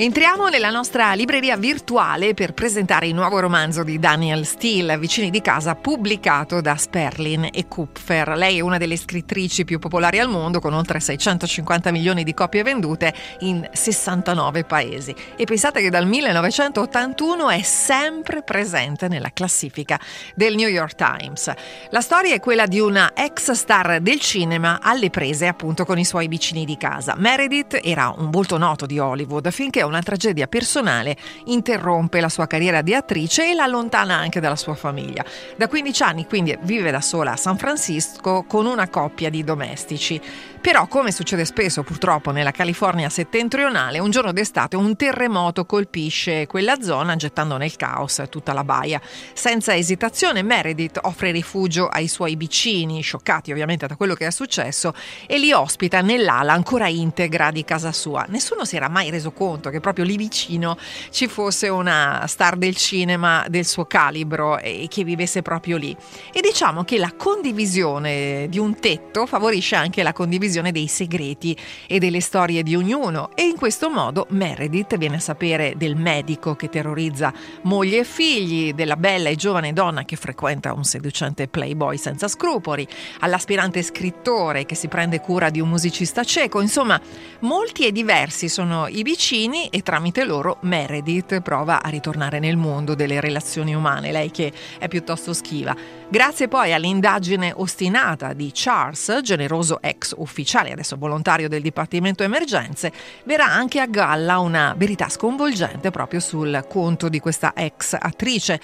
Entriamo nella nostra libreria virtuale per presentare il nuovo romanzo di Daniel Steele, Vicini di casa, pubblicato da Sperlin e Kupfer. Lei è una delle scrittrici più popolari al mondo, con oltre 650 milioni di copie vendute in 69 paesi. E pensate che dal 1981 è sempre presente nella classifica del New York Times. La storia è quella di una ex star del cinema alle prese appunto con i suoi vicini di casa. Meredith era un volto noto di Hollywood finché una tragedia personale interrompe la sua carriera di attrice e la allontana anche dalla sua famiglia. Da 15 anni quindi vive da sola a San Francisco con una coppia di domestici. Però, come succede spesso purtroppo nella California settentrionale, un giorno d'estate un terremoto colpisce quella zona gettando nel caos tutta la baia. Senza esitazione Meredith offre rifugio ai suoi vicini, scioccati ovviamente da quello che è successo, e li ospita nell'ala ancora integra di casa sua. Nessuno si era mai reso conto che che proprio lì vicino ci fosse una star del cinema del suo calibro e che vivesse proprio lì. E diciamo che la condivisione di un tetto favorisce anche la condivisione dei segreti e delle storie di ognuno e in questo modo Meredith viene a sapere del medico che terrorizza moglie e figli, della bella e giovane donna che frequenta un seducente playboy senza scrupoli, all'aspirante scrittore che si prende cura di un musicista cieco, insomma molti e diversi sono i vicini e tramite loro Meredith prova a ritornare nel mondo delle relazioni umane, lei che è piuttosto schiva. Grazie poi all'indagine ostinata di Charles, generoso ex ufficiale, adesso volontario del Dipartimento Emergenze, verrà anche a galla una verità sconvolgente proprio sul conto di questa ex attrice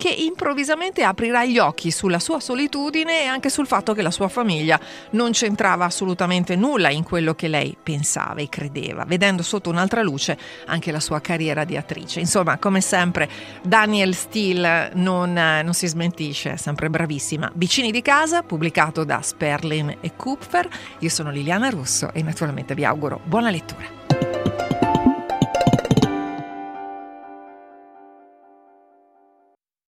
che improvvisamente aprirà gli occhi sulla sua solitudine e anche sul fatto che la sua famiglia non c'entrava assolutamente nulla in quello che lei pensava e credeva, vedendo sotto un'altra luce anche la sua carriera di attrice. Insomma, come sempre, Daniel Steele non, non si smentisce, è sempre bravissima. Vicini di casa, pubblicato da Sperlin e Kupfer. Io sono Liliana Russo e naturalmente vi auguro buona lettura.